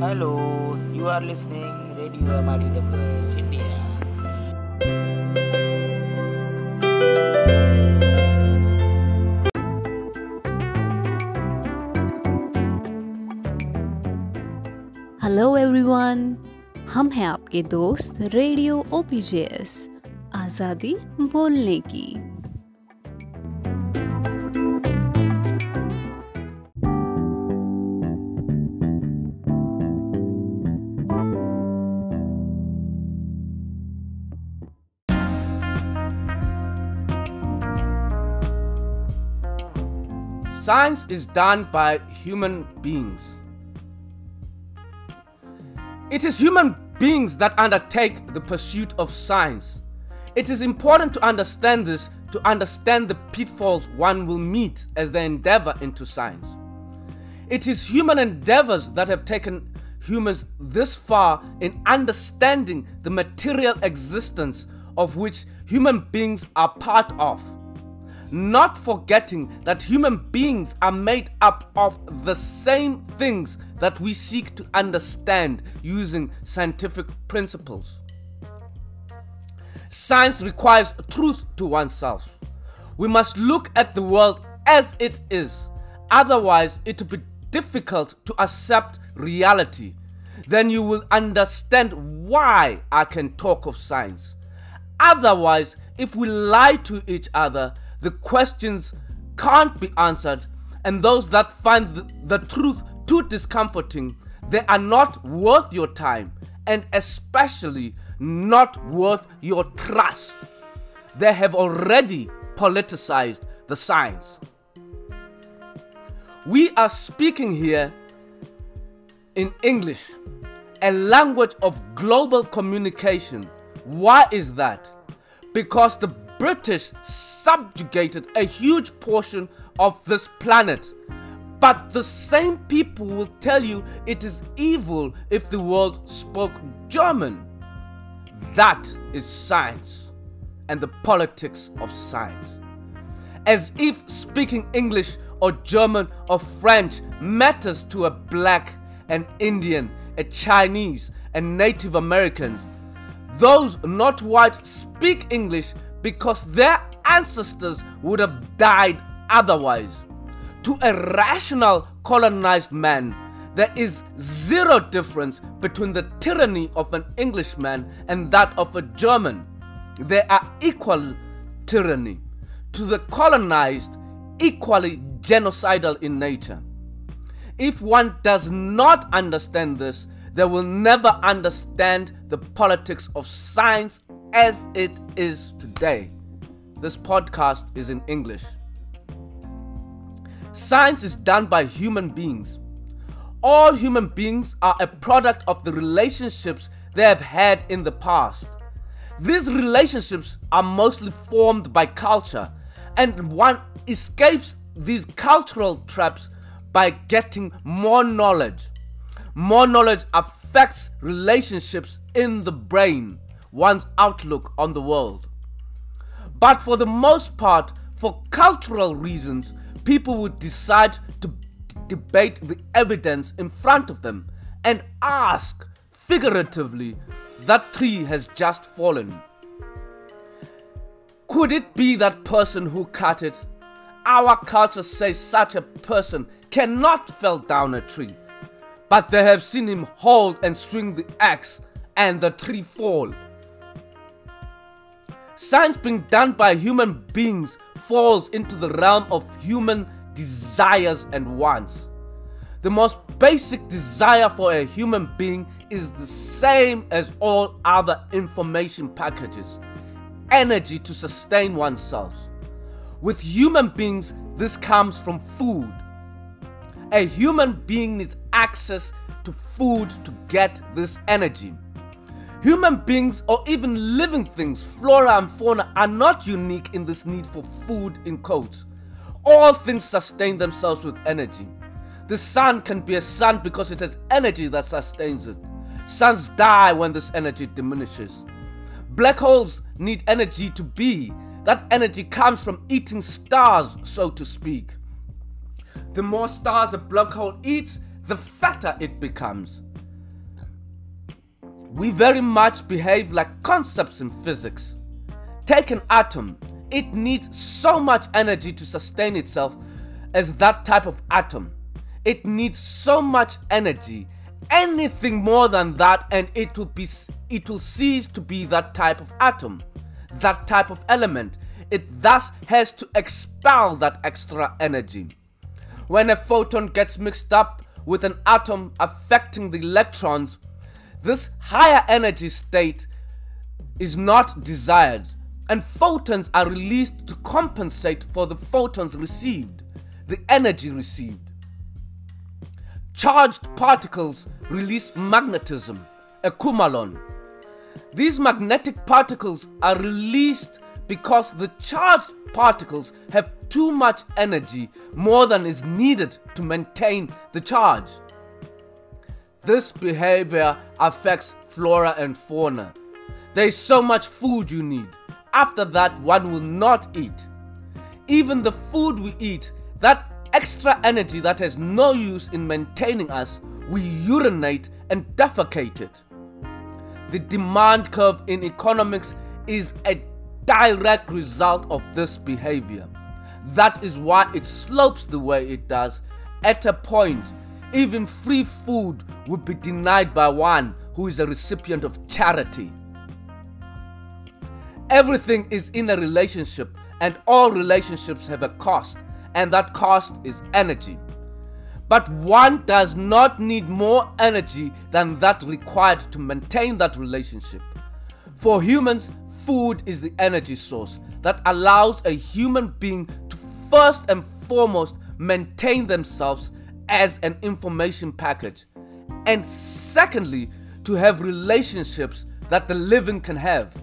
Hello you are listening radio MRWS India hello everyone हम हैं आपके दोस्त रेडियो ओपीजेएस आज़ादी बोलने की। Science is done by human beings. It is human beings that undertake the pursuit of science. It is important to understand this to understand the pitfalls one will meet as they endeavor into science. It is human endeavors that have taken humans this far in understanding the material existence of which human beings are part of not forgetting that human beings are made up of the same things that we seek to understand using scientific principles. Science requires truth to oneself. We must look at the world as it is, otherwise, it will be difficult to accept reality. Then you will understand why I can talk of science. Otherwise, if we lie to each other, the questions can't be answered, and those that find the, truth too discomforting, they are not worth your time, and especially not worth your trust. They have already politicized the science. We are speaking here in English, a language of global communication. Why is that? Because the British subjugated a huge portion of this planet. But the same people will tell you it is evil if the world spoke German. That is science and the politics of science. As if speaking English or German or French matters to a black, an Indian, a Chinese, and Native Americans. Those not white speak English because their ancestors would have died otherwise. To a rational colonized man, there is zero difference between the tyranny of an Englishman and that of a German. They are equal tyranny. To the colonized, equally genocidal in nature. If one does not understand this, they will never understand the politics of science as it is today. This podcast is in English. Science is done by human beings. All human beings are a product of the relationships they have had in the past. These relationships are mostly formed by culture, and one escapes these cultural traps by getting more knowledge. More knowledge affects relationships in the brain one's outlook on the world. But for the most part, for cultural reasons, people would decide to debate the evidence in front of them and ask, figuratively, that tree has just fallen. Could it be that person who cut it? Our culture says such a person cannot fell down a tree, but they have seen him hold and swing the axe and the tree fall. Science being done by human beings falls into the realm of human desires and wants. The most basic desire for a human being is the same as all other information packages energy to sustain oneself. With human beings, this comes from food. A human being needs access to food to get this energy. Human beings or even living things, flora and fauna, are not unique in this need for food in quotes. All things sustain themselves with energy. The sun can be a sun because it has energy that sustains it. Suns die when this energy diminishes. Black holes need energy to be. That energy comes from eating stars, so to speak. The more stars a black hole eats, the fatter it becomes. We very much behave like concepts in physics. Take an atom, it needs so much energy to sustain itself as that type of atom. It needs so much energy. Anything more than that, and it will be it will cease to be that type of atom, that type of element. It thus has to expel that extra energy. When a photon gets mixed up with an atom affecting the electrons, this higher energy state is not desired, and photons are released to compensate for the photons received, the energy received. Charged particles release magnetism, a kumalon. These magnetic particles are released because the charged particles have too much energy, more than is needed to maintain the charge. This behavior affects flora and fauna. There is so much food you need. After that, one will not eat. Even the food we eat, that extra energy that has no use in maintaining us, we urinate and defecate it. The demand curve in economics is a direct result of this behavior. That is why it slopes the way it does. At a point, even free food would be denied by one who is a recipient of charity. Everything is in a relationship, and all relationships have a cost, and that cost is energy. But one does not need more energy than that required to maintain that relationship. For humans, food is the energy source that allows a human being to first and foremost maintain themselves as an information package, and secondly, to have relationships that the living can have.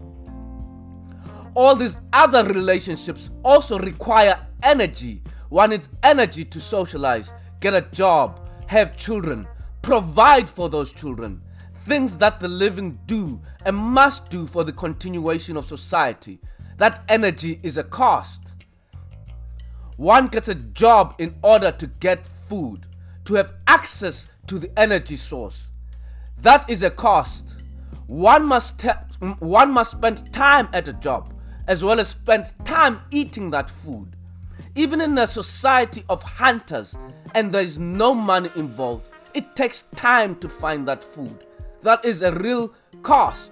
All these other relationships also require energy. One needs energy to socialize, get a job, have children, provide for those children, things that the living do and must do for the continuation of society. That energy is a cost. One gets a job in order to get food, to have access to the energy source. That is a cost. One must, te- one must spend time at a job as well as spend time eating that food. Even in a society of hunters and there is no money involved, it takes time to find that food. That is a real cost.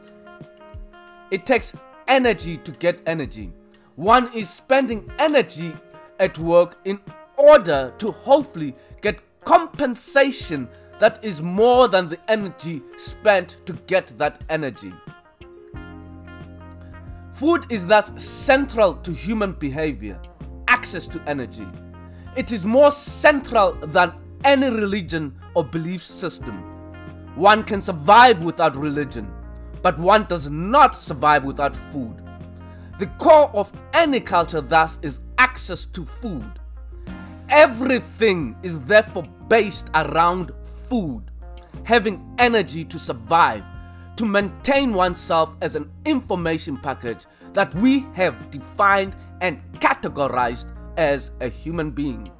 It takes energy to get energy. One is spending energy at work in order to hopefully get compensation that is more than the energy spent to get that energy. Food is thus central to human behavior, access to energy. It is more central than any religion or belief system. One can survive without religion, but one does not survive without food. The core of any culture, thus, is access to food. Everything is therefore based around food, having energy to survive, to maintain oneself as an information package that we have defined and categorized as a human being.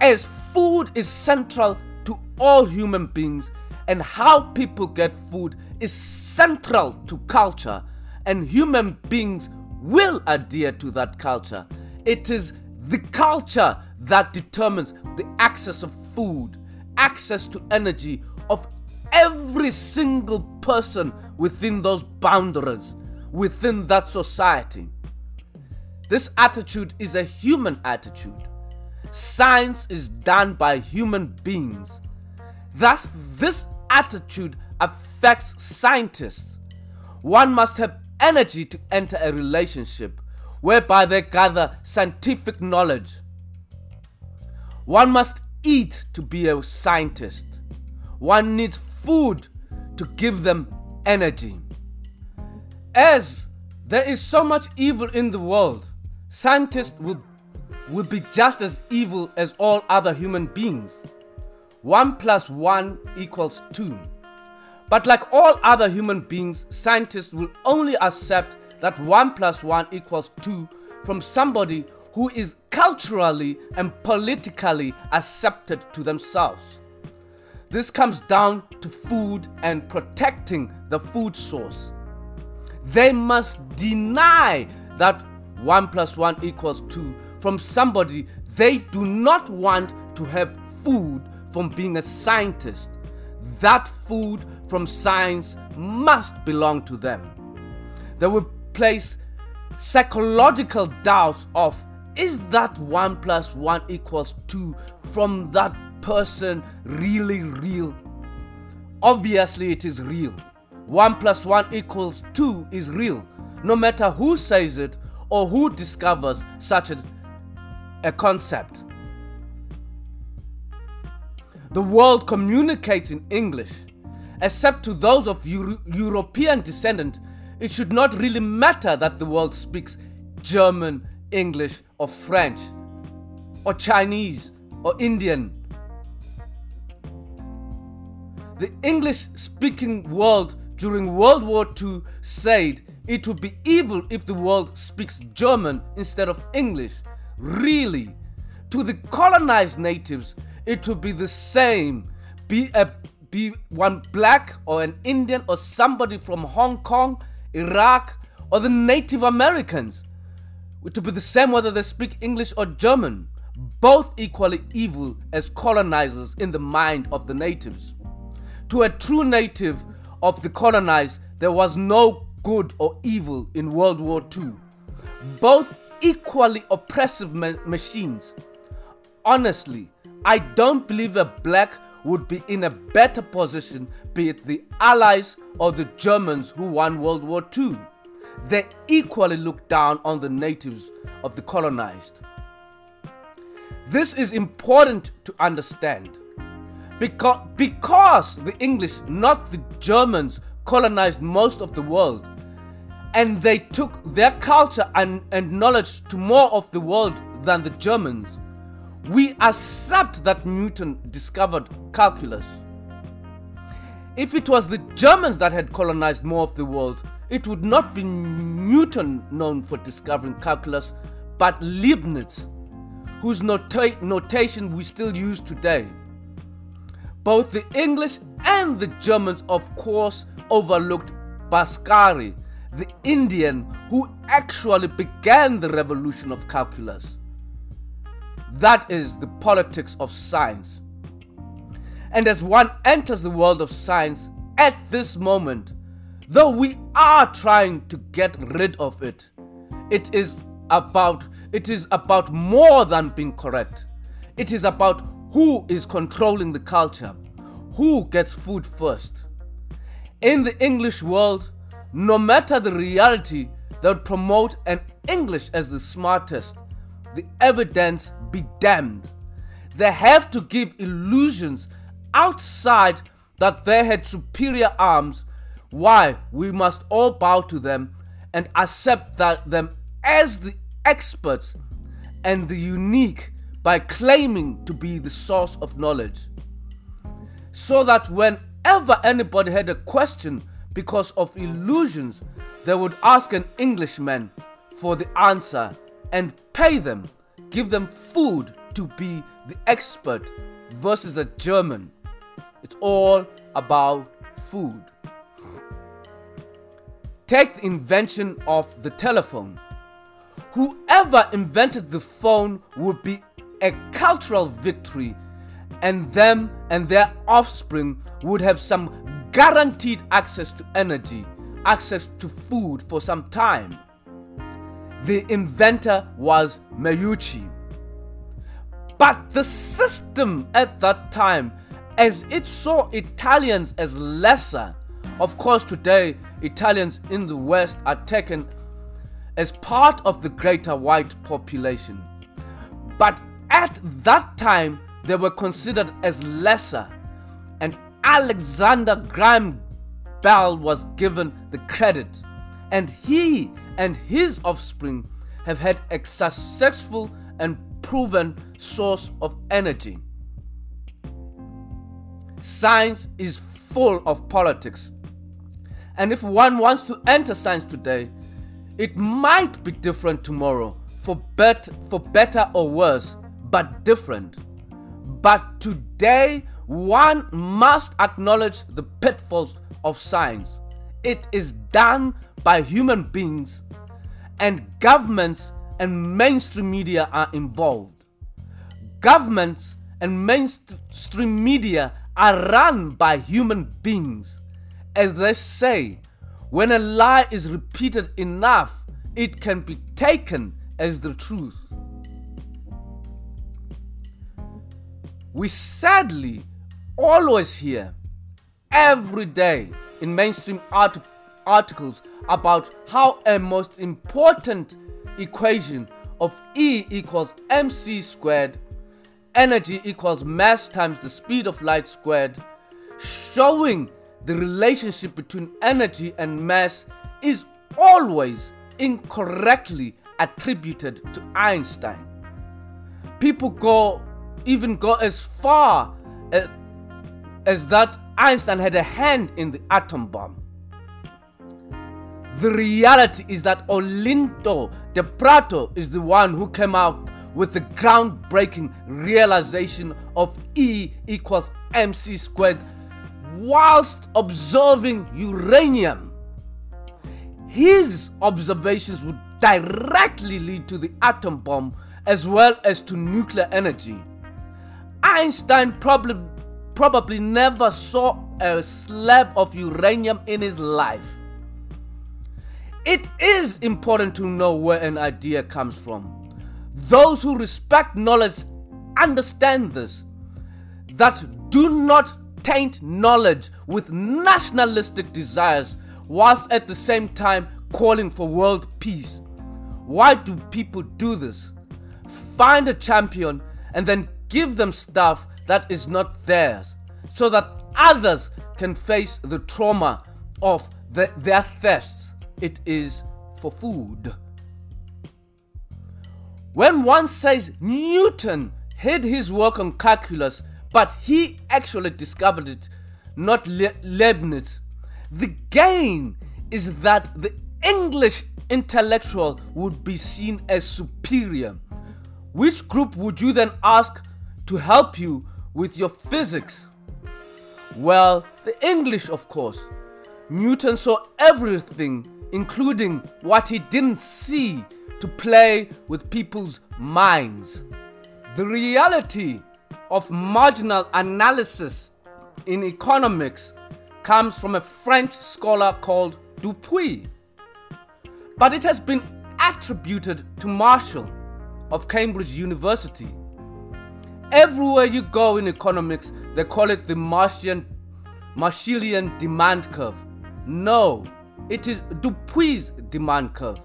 As food is central to all human beings, and how people get food is central to culture, and human beings will adhere to that culture. It is the culture that determines the access of food, access to energy of every single person within those boundaries, within that society. This attitude is a human attitude. Science is done by human beings. Thus, this attitude affects scientists. One must have energy to enter a relationship whereby they gather scientific knowledge. One must eat to be a scientist. One needs food to give them energy. As there is so much evil in the world, scientists will, will be just as evil as all other human beings. 1 plus 1 equals 2. But like all other human beings, scientists will only accept that 1 plus 1 equals 2 from somebody who is culturally and politically accepted to themselves. This comes down to food and protecting the food source. They must deny that 1 plus 1 equals 2 from somebody they do not want to have food from being a scientist. That food from science must belong to them. They will place psychological doubts of is that 1 plus 1 equals 2 from that person really real? Obviously, it is real. 1 plus 1 equals 2 is real, no matter who says it or who discovers such a, a concept. The world communicates in English, except to those of Euro- European descent. It should not really matter that the world speaks German, English, or French, or Chinese, or Indian. The English speaking world during World War II said it would be evil if the world speaks German instead of English. Really? To the colonized natives, it would be the same. Be a be one black or an Indian or somebody from Hong Kong, Iraq, or the Native Americans. Would be the same whether they speak English or German. Both equally evil as colonizers in the mind of the natives. To a true native of the colonized, there was no good or evil in World War II. Both equally oppressive ma- machines. Honestly, I don't believe a black would be in a better position, be it the Allies or the Germans who won World War II. They equally look down on the natives of the colonized. This is important to understand because, because the English, not the Germans, colonized most of the world and they took their culture and, and knowledge to more of the world than the Germans. We accept that Newton discovered calculus. If it was the Germans that had colonized more of the world, it would not be Newton known for discovering calculus, but Leibniz, whose nota- notation we still use today. Both the English and the Germans, of course, overlooked Bhaskara, the Indian who actually began the revolution of calculus. That is the politics of science. And as one enters the world of science at this moment, though we are trying to get rid of it, it is about it is about more than being correct. It is about who is controlling the culture, who gets food first. In the English world, no matter the reality, they would promote an English as the smartest. The evidence be damned. They have to give illusions outside that they had superior arms. Why? We must all bow to them and accept that them as the experts and the unique by claiming to be the source of knowledge. So that whenever anybody had a question because of illusions, they would ask an Englishman for the answer and pay them, give them food to be the expert versus a German. It's all about food. Take the invention of the telephone. Whoever invented the phone would be a cultural victory, and them and their offspring would have some guaranteed access to energy, access to food for some time. The inventor was Meucci. But the system at that time, as it saw Italians as lesser, of course, today Italians in the West are taken as part of the greater white population. But at that time, they were considered as lesser, and Alexander Graham Bell was given the credit, and he and his offspring have had a successful and proven source of energy. Science is full of politics. And if one wants to enter science today, it might be different tomorrow for, bet- for better or worse, but different. But today one must acknowledge the pitfalls of science. It is done by human beings, and governments and mainstream media are involved. Governments and mainstream media are run by human beings. As they say, when a lie is repeated enough, it can be taken as the truth. We sadly always hear every day in mainstream art- articles about how a most important equation of E equals mc squared, energy equals mass times the speed of light squared, showing the relationship between energy and mass is always incorrectly attributed to Einstein. People go even go as far as, as that Einstein had a hand in the atom bomb. The reality is that Olinto de Pretto is the one who came up with the groundbreaking realization of E equals mc squared whilst observing uranium. His observations would directly lead to the atom bomb as well as to nuclear energy. Einstein probably, probably never saw a slab of uranium in his life. It is important to know where an idea comes from. Those who respect knowledge understand this. That do not taint knowledge with nationalistic desires whilst at the same time calling for world peace. Why do people do this? Find a champion and then give them stuff that is not theirs so that others can face the trauma of the, their thefts. It is for food. When one says Newton hid his work on calculus, but he actually discovered it, not Le- Leibniz, the gain is that the English intellectual would be seen as superior. Which group would you then ask to help you with your physics? Well, the English, of course. Newton saw everything, including what he didn't see, to play with people's minds. The reality of marginal analysis in economics comes from a French scholar called Dupuit, but it has been attributed to Marshall of Cambridge University. Everywhere you go in economics, they call it the Marshallian demand curve. No, it is Dupuit's demand curve.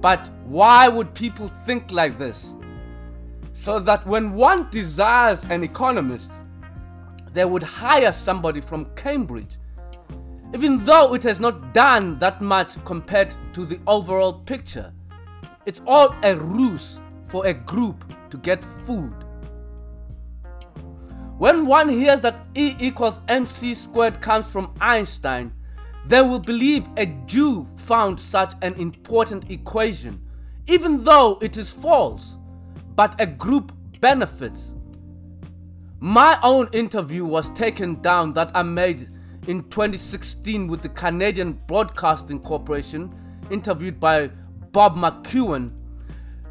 But why would people think like this? So that when one desires an economist, they would hire somebody from Cambridge, even though it has not done that much compared to the overall picture. It's all a ruse for a group to get food. When one hears that E equals mc squared comes from Einstein, they will believe a Jew found such an important equation, even though it is false, but a group benefits. My own interview was taken down that I made in 2016 with the Canadian Broadcasting Corporation, interviewed by Bob McEwen.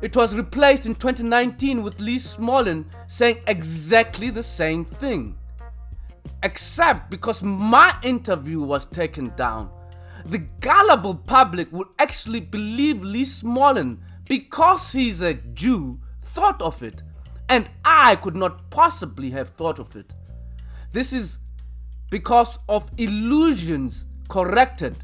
It was replaced in 2019 with Lee Smolin saying exactly the same thing. Except because my interview was taken down. The gullible public will actually believe Lee Smolin because he's a Jew thought of it, and I could not possibly have thought of it. This is because of illusions corrected.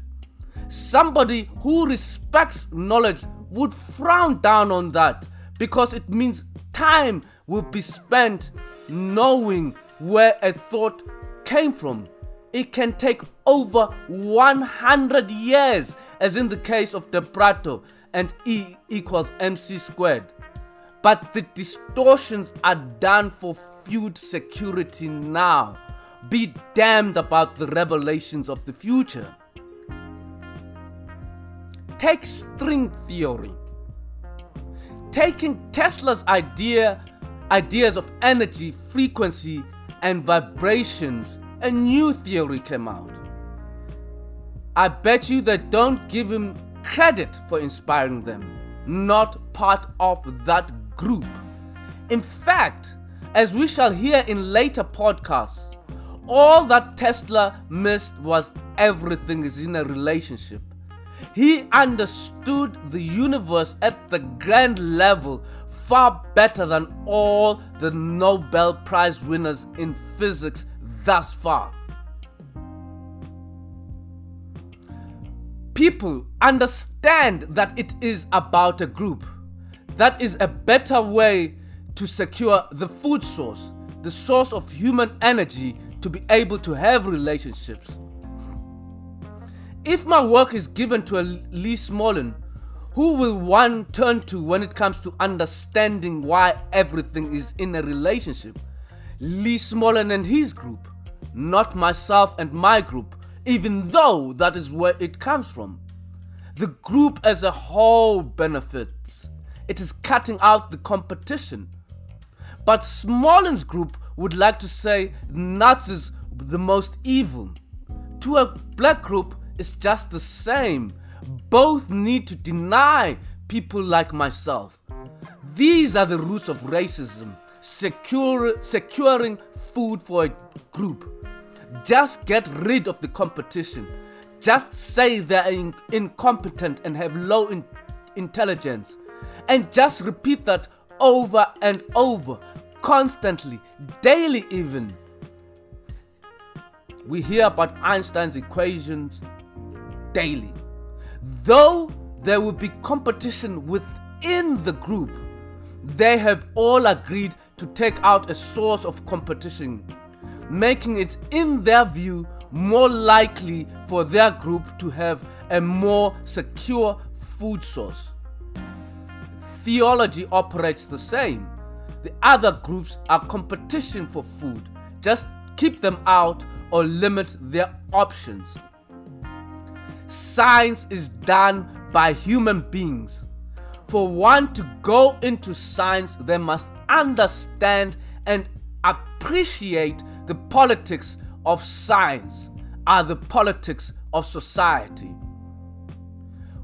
Somebody who respects knowledge would frown down on that because it means time will be spent knowing where a thought came from. It can take over 100 years, as in the case of De Pretto and E equals mc squared. But the distortions are done for feud security now. Be damned about the revelations of the future. Take string theory. Taking Tesla's idea ideas of energy, frequency, and vibrations, a new theory came out. I bet you they don't give him credit for inspiring them, not part of that group. In fact, as we shall hear in later podcasts, all that Tesla missed was everything is in a relationship. He understood the universe at the grand level far better than all the Nobel Prize winners in physics thus far. People understand that it is about a group. That is a better way to secure the food source, the source of human energy to be able to have relationships. If my work is given to a Lee Smolin, who will one turn to when it comes to understanding why everything is in a relationship? Lee Smolin and his group, not myself and my group, even though that is where it comes from. The group as a whole benefits. It is cutting out the competition. But Smolin's group would like to say Nazis the most evil. To a black group, it's just the same. Both need to deny people like myself. These are the roots of racism. Secure, securing food for a group. Just get rid of the competition. Just say they're in- incompetent and have low in- intelligence. And just repeat that over and over, constantly, daily, even. We hear about Einstein's equations daily. Though there will be competition within the group, they have all agreed to take out a source of competition, making it, in their view, more likely for their group to have a more secure food source. Theology operates the same. The other groups are competition for food. Just keep them out or limit their options. Science is done by human beings. For one to go into science, they must understand and appreciate the politics of science, are the politics of society.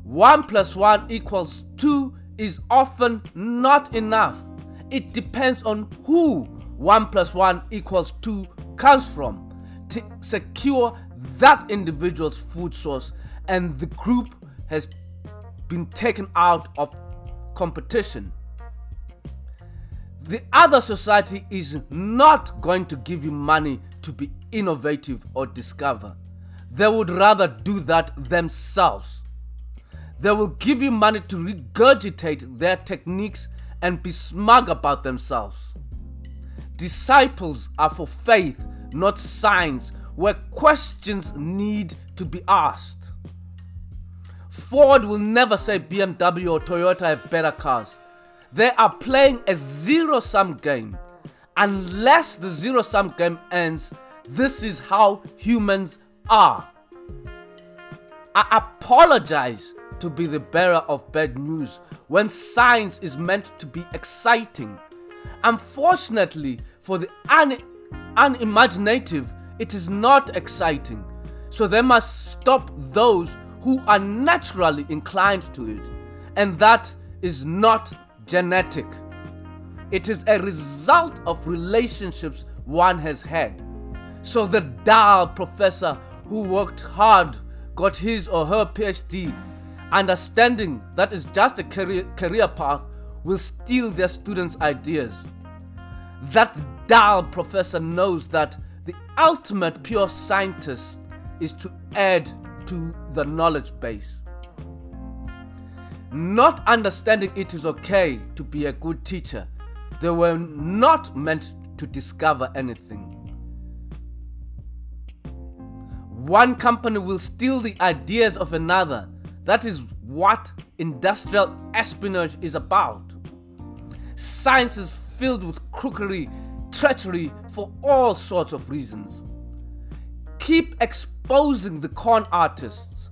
1 plus 1 equals 2 is often not enough. It depends on who 1 plus 1 equals 2 comes from to secure that individual's food source and the group has been taken out of competition. The other society is not going to give you money to be innovative or discover. They would rather do that themselves. They will give you money to regurgitate their techniques and be smug about themselves. Disciples are for faith, not signs, where questions need to be asked. Ford will never say BMW or Toyota have better cars. They are playing a zero sum game. Unless the zero sum game ends, this is how humans are. I apologize to be the bearer of bad news when science is meant to be exciting. Unfortunately, for the un- unimaginative, it is not exciting. So they must stop those who are naturally inclined to it. And that is not genetic. It is a result of relationships one has had. So the dull professor who worked hard got his or her PhD, understanding that is just a career, career path, will steal their students' ideas. That dull professor knows that the ultimate pure scientist is to add to the knowledge base. Not understanding it is okay to be a good teacher. They were not meant to discover anything. One company will steal the ideas of another. That is what industrial espionage is about. Science is filled with crookery, treachery for all sorts of reasons. Keep exposing the con artists.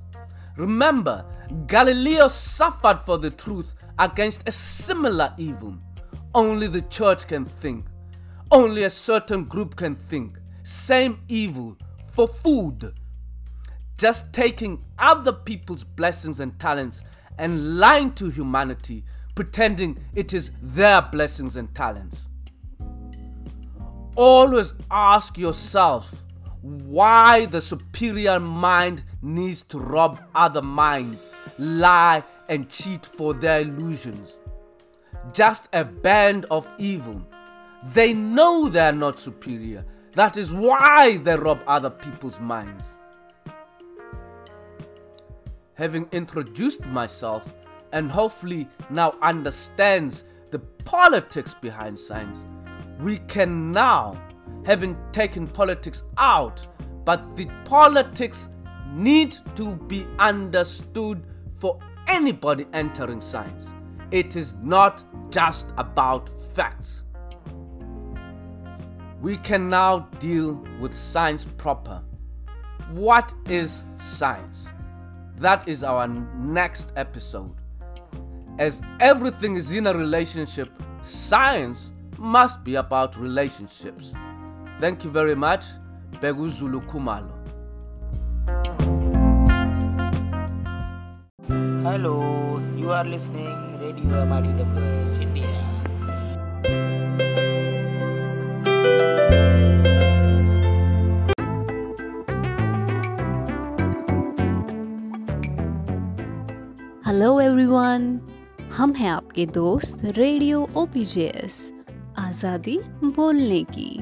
Remember, Galileo suffered for the truth against a similar evil. Only the church can think. only a certain group can think. Same evil for food. Just taking other people's blessings and talents and lying to humanity, pretending it is their blessings and talents. Always ask yourself why the superior mind needs to rob other minds, lie, and cheat for their illusions. Just a band of evil. They know they are not superior. That is why they rob other people's minds. Having introduced myself and hopefully now understands the politics behind science, we can now, having taken politics out, but the politics need to be understood for anybody entering science. It is not just about facts. We can now deal with science proper. What is science? That is our next episode. As everything is in a relationship, science must be about relationships. Thank you very much, Bhekuzulu Khumalo. Hello, you are listening Radio Amadi India. Hello everyone हम हैं आपके दोस्त radio OPJS आज़ादी बोलने की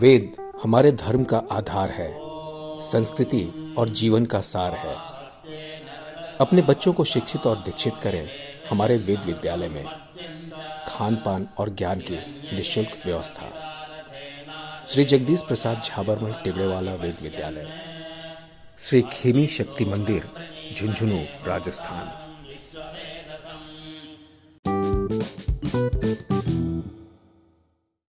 वेद हमारे धर्म का आधार है, संस्कृति और जीवन का सार है। अपने बच्चों को शिक्षित और दीक्षित करें हमारे वेद विद्यालय में। खान पान और ज्ञान की निशुल्क व्यवस्था। श्री जगदीश प्रसाद झाबरमल टिबड़ेवाला वेद विद्यालय। श्री खेमी शक्ति मंदिर, झुंझुनू, राजस्थान।